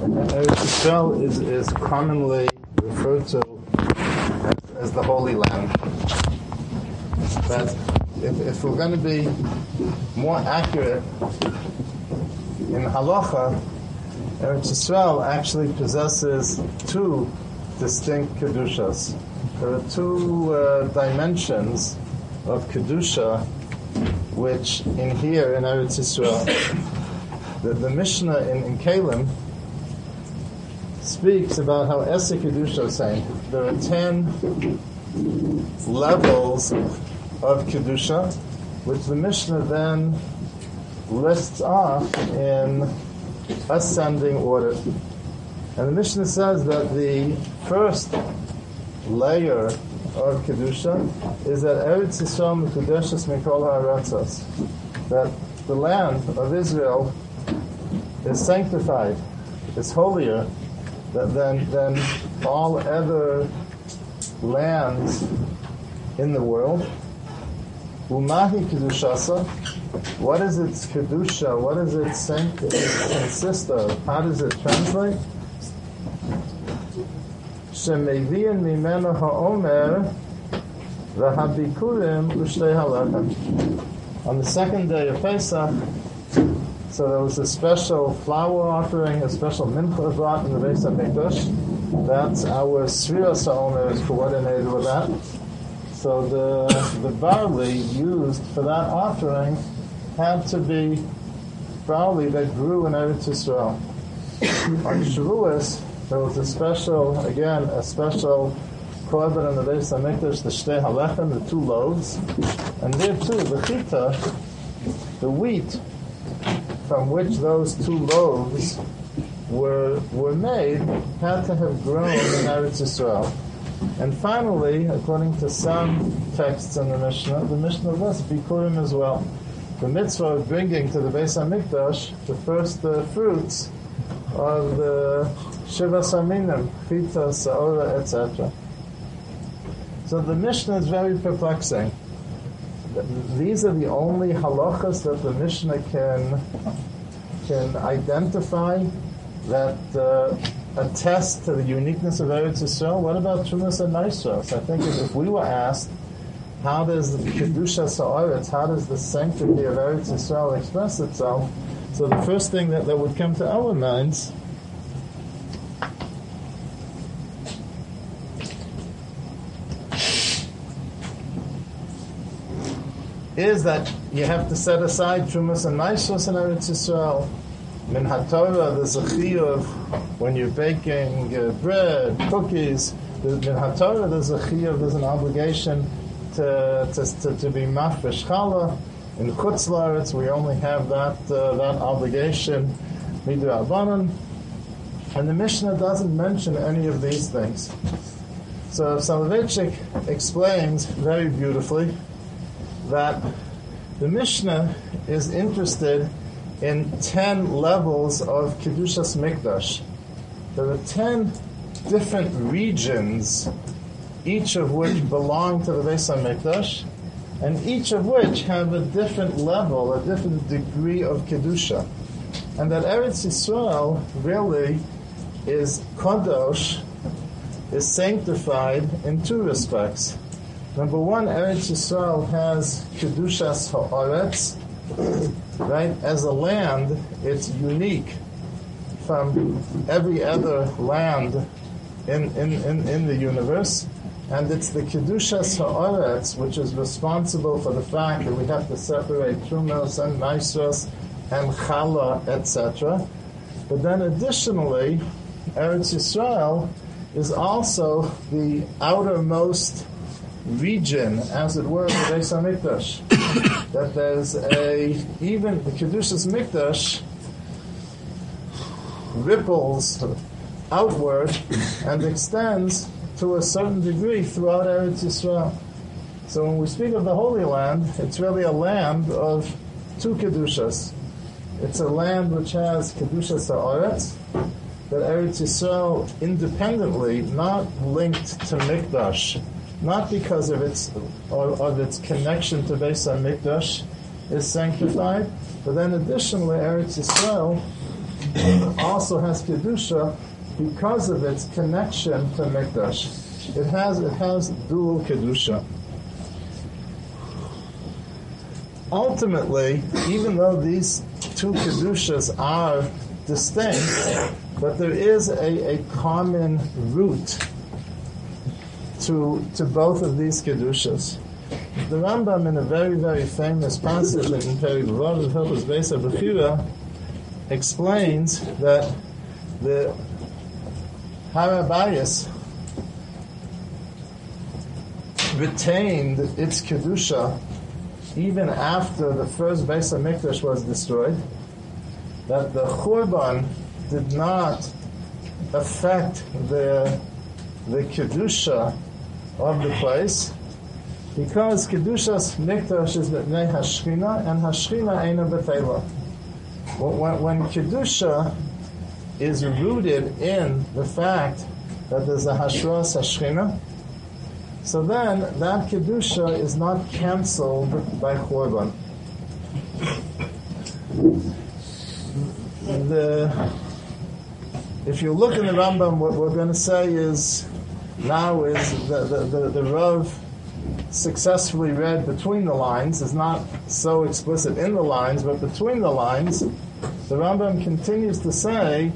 Eretz Yisrael is, is commonly referred to as, as the Holy Land. But if, if we're going to be more accurate in halacha, Eretz Yisrael actually possesses two distinct kedushas. There are two uh, dimensions of kedusha, which in here in Eretz Yisrael, the, the Mishnah in, in Keilim speaks about how Esa Kedusha is saying there are ten levels of Kedusha, which the Mishnah then lists off in ascending order. And the Mishnah says that the first layer of Kedusha is that Eretz Yisrael Mekudeshes Mikol HaAratzos, that the land of Israel is sanctified, is holier than, than all other lands in the world. Umahi Kedushasa, what is its Kedusha? What does it consist of? How does it translate? Shemevian mimena ha'omer v'habikurim l'shtei halechem. On the second day of Pesach, so there was a special flour offering, a special mincha brought in the Beis HaMikdash. That's our Srira Sa'omer is coordinated with that. So the, the barley used for that offering had to be barley that grew in Eretz Yisrael. On Shavuos, there was a special, again, a special korban in the Beis HaMikdash, the Shtei Halechem, the two loaves. And there too, the chita, the wheat, from which those two loaves were, were made had to have grown in Eretz Yisrael. And finally, according to some texts in the Mishnah, the Mishnah lists Bikurim as well. The mitzvah of bringing to the Beis HaMikdash the first uh, fruits of the Shivas Haminim, Chita, Saora, etc. So the Mishnah is very perplexing these are the only halachas that the Mishnah can can identify that uh, attest to the uniqueness of Eretz Yisrael. What about Trumas and Maasros? I think if, if, we were asked, how does the Kedusha Sa'aretz, how does the sanctity of Eretz Yisrael express itself? So the first thing that, that would come to our minds is that you have to set aside Trumas and Maasros in Eretz Yisrael. Min HaTorah, there's a when you're baking uh, bread, cookies. Min HaTorah, there's a there's an obligation to, to, to, to be mafresh challah. In Chutz Laretz, we only have that, uh, that obligation, midrabanan. And the Mishnah doesn't mention any of these things. So Soloveitchik explains very beautifully that the Mishnah is interested in 10 levels of Kedushas Mikdash. There are 10 different regions, each of which belong to the Beis HaMikdash, and each of which have a different level, a different degree of Kedusha. And that Eretz Yisrael really is Kadosh, is sanctified in two respects. Number one, Eretz Yisrael has Kedushas Ha'aretz, right? As a land, it's unique from every other land in, in, in, in the universe. And it's the Kedushas Ha'aretz which is responsible for the fact that we have to separate Trumos and Maasros and Chala, etc. But then additionally, Eretz Yisrael is also the outermost region, as it were, the Beis Hamikdash. that there's a even the Kedushas Mikdash ripples outward and extends to a certain degree throughout Eretz Yisrael. So when we speak of the Holy Land, it's really a land of two Kedushas. It's a land which has Kedushas Ha'aretz, that Eretz Yisrael independently, not linked to Mikdash, not because of its of, of its connection to Beis Hamikdash is sanctified, but then additionally Eretz Yisrael also has kedusha because of its connection to mikdash. It has it has dual kedusha. Ultimately, even though these two kedushas are distinct, but there is a, a common root to to both of these kedushas. The Rambam, in a very very famous passage in Perek Vav of Hilchos Beis Bechira, explains that the Har HaBayis retained its kedusha even after the first Beis Hamikdash was destroyed. That the Churban did not affect the the kedusha of the place because kedushas mikdash is b'nei hashchina and hashchina ain't a b'tela. When, when kedusha is rooted in the fact that there's a hashras hashchina, so then that kedusha is not cancelled by Churban. The if you look in the Rambam, what we're going to say is now is the the, the, the Rav successfully read between the lines is not so explicit in the lines, but between the lines, the Rambam continues to say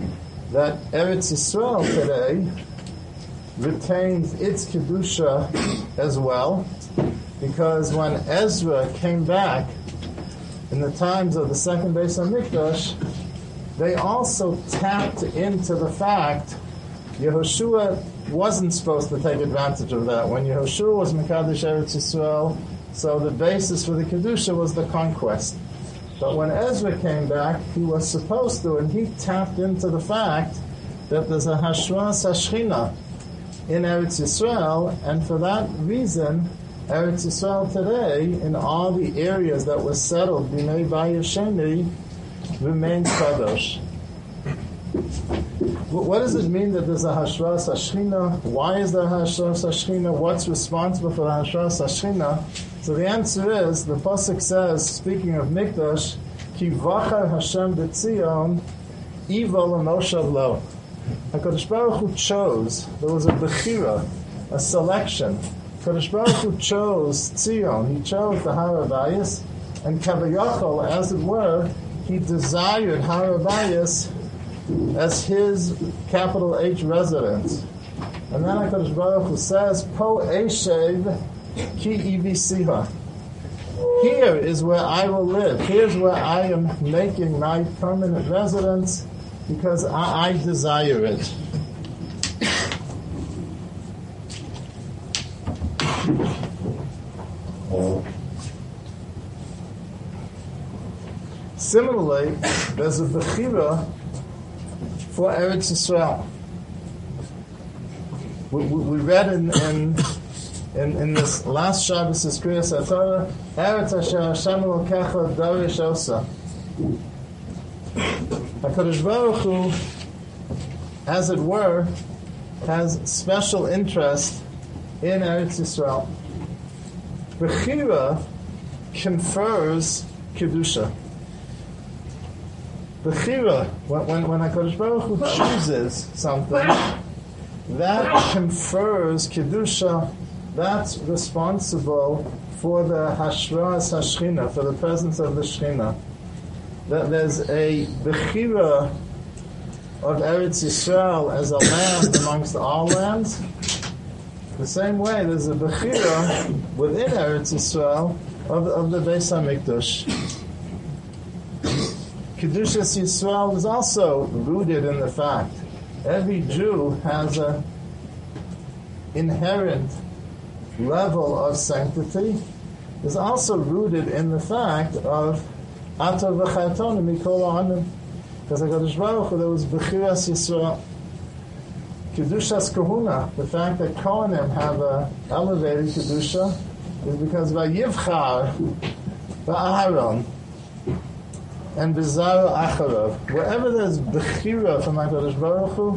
that Eretz Yisrael today retains its kedusha as well, because when Ezra came back in the times of the second Beis Hamikdash, they also tapped into the fact Yehoshua wasn't supposed to take advantage of that. When Yehoshua was Mekadosh Eretz Yisrael, so the basis for the Kedusha was the conquest. But when Ezra came back, he was supposed to, and he tapped into the fact that there's a Hashras Hashchina in Eretz Yisrael, and for that reason, Eretz Yisrael today, in all the areas that were settled, B'nai Bayasheni, remains Kadosh. What does it mean that there's a Hashras Hashchina? Why is there a Hashras Hashchina? What's responsible for the Hashras Hashchina? So the answer is, the Pasuk says, speaking of Mikdash, Ki vachar Hashem b'tzion, evil Moshav lo. HaKadosh Baruch Hu chose, there was a Bechira, a selection. HaKadosh Baruch Hu chose Tzion, he chose the Har HaBayis, and Kavayachol, as it were, he desired Har HaBayis as his capital H residence. And then I HaKadosh Baruch Hu says, Po Eshev Ki Ibisiha. Here is where I will live. Here's where I am making my permanent residence because I, I desire it. Similarly, there's a Bechira for Eretz Yisrael. We, we, we read in, in, in, in, this last Shabbos, is Kriyas HaTorah, Eretz Asher Hashem Elokecha Darish Osa. HaKadosh Baruch Hu, as it were, has special interest in Eretz Yisrael. Bechira confers Kedusha. Bechira, when, when, when HaKadosh Baruch Hu chooses something, that confers Kedusha, that's responsible for the Hashras Hashchina, for the presence of the Shechina. That there's a Bechira of Eretz Yisrael as a land amongst all lands. The same way, there's a Bechira within Eretz Yisrael of, of the Beis HaMikdash. Kedushas Yisrael is also rooted in the fact every Jew has a inherent level of sanctity is also rooted in the fact of Atov v'chayton mikol anim. Because HaKadosh Baruch Hu, there was Bechiras Yisrael. Kedushas the fact that Kohanim have a elevated Kedusha, is because by Yivchar, Ba'aharon, and Bizarro Acharov. Wherever there's Bechira from HaKadosh Baruch Hu,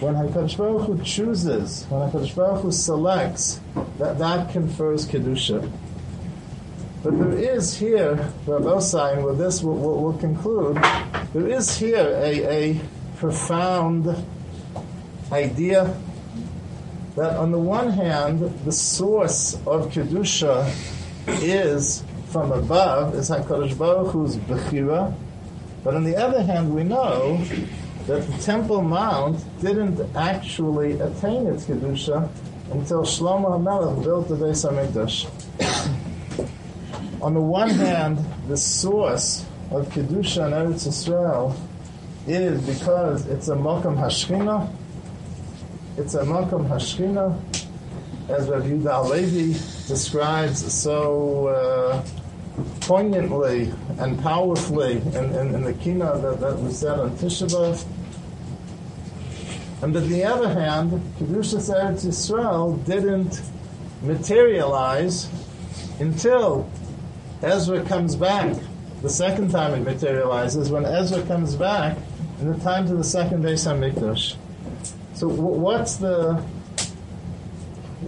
when HaKadosh Baruch Hu chooses, when HaKadosh Baruch Hu selects, that, that confers Kedusha. But there is here, Rabbi Osai, and with this we'll, we'll, we'll conclude, There is here a, a profound idea that on the one hand, the source of Kedusha is from above, is HaKadosh Baruch Hu's Bechira, but on the other hand, we know that the Temple Mount didn't actually attain its Kedusha until Shlomo HaMelech built the Beis HaMikdash. On the one hand, the source of Kedusha in Eretz Yisrael is because it's a Mokum Hashkina. it's a Mokum Hashkina, as Rav Yehuda HaLevi describes so uh, poignantly and powerfully in, in, in the kina that, that we said on Tisha. And on the other hand, Kedushas Eretz Yisrael didn't materialize until Ezra comes back. The second time it materializes when Ezra comes back in the times of the second Beis Hamikdash. So what's the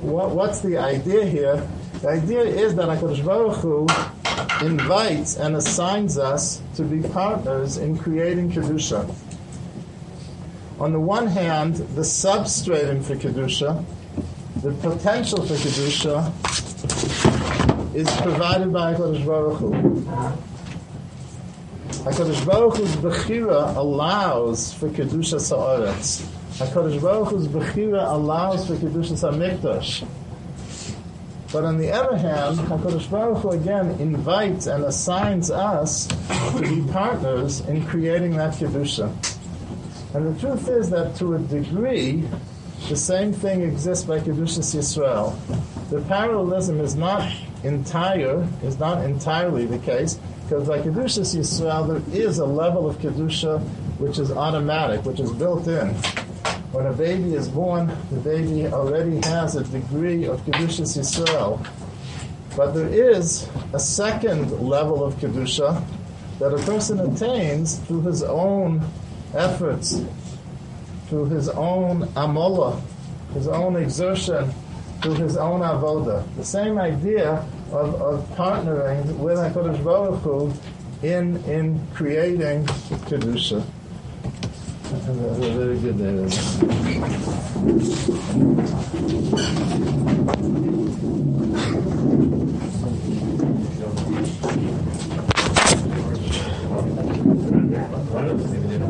what, what's the idea here? The idea is that Hakadosh Baruch Hu invites and assigns us to be partners in creating kedusha. On the one hand, the substratum for kedusha, the potential for kedusha, is provided by Hakadosh Baruch Hu. Hakadosh Baruch Hu's bechira allows for kedusha sa'aretz. Hakadosh Baruch Hu's bechira allows for kedusha sa'mikdash. But on the other hand, HaKadosh Baruch Hu again invites and assigns us to be partners in creating that Kedusha. And the truth is that to a degree, the same thing exists by Kedushas Yisrael. The parallelism is not entire, is not entirely the case, because by Kedushas Yisrael there is a level of Kedusha which is automatic, which is built in. When a baby is born, the baby already has a degree of Kedushas Yisrael. But there is a second level of Kedusha that a person attains through his own efforts, through his own amola, his own exertion, through his own avoda. The same idea of, of partnering with HaKadosh Baruch Hu in, in creating Kedusha. Very good. Very good.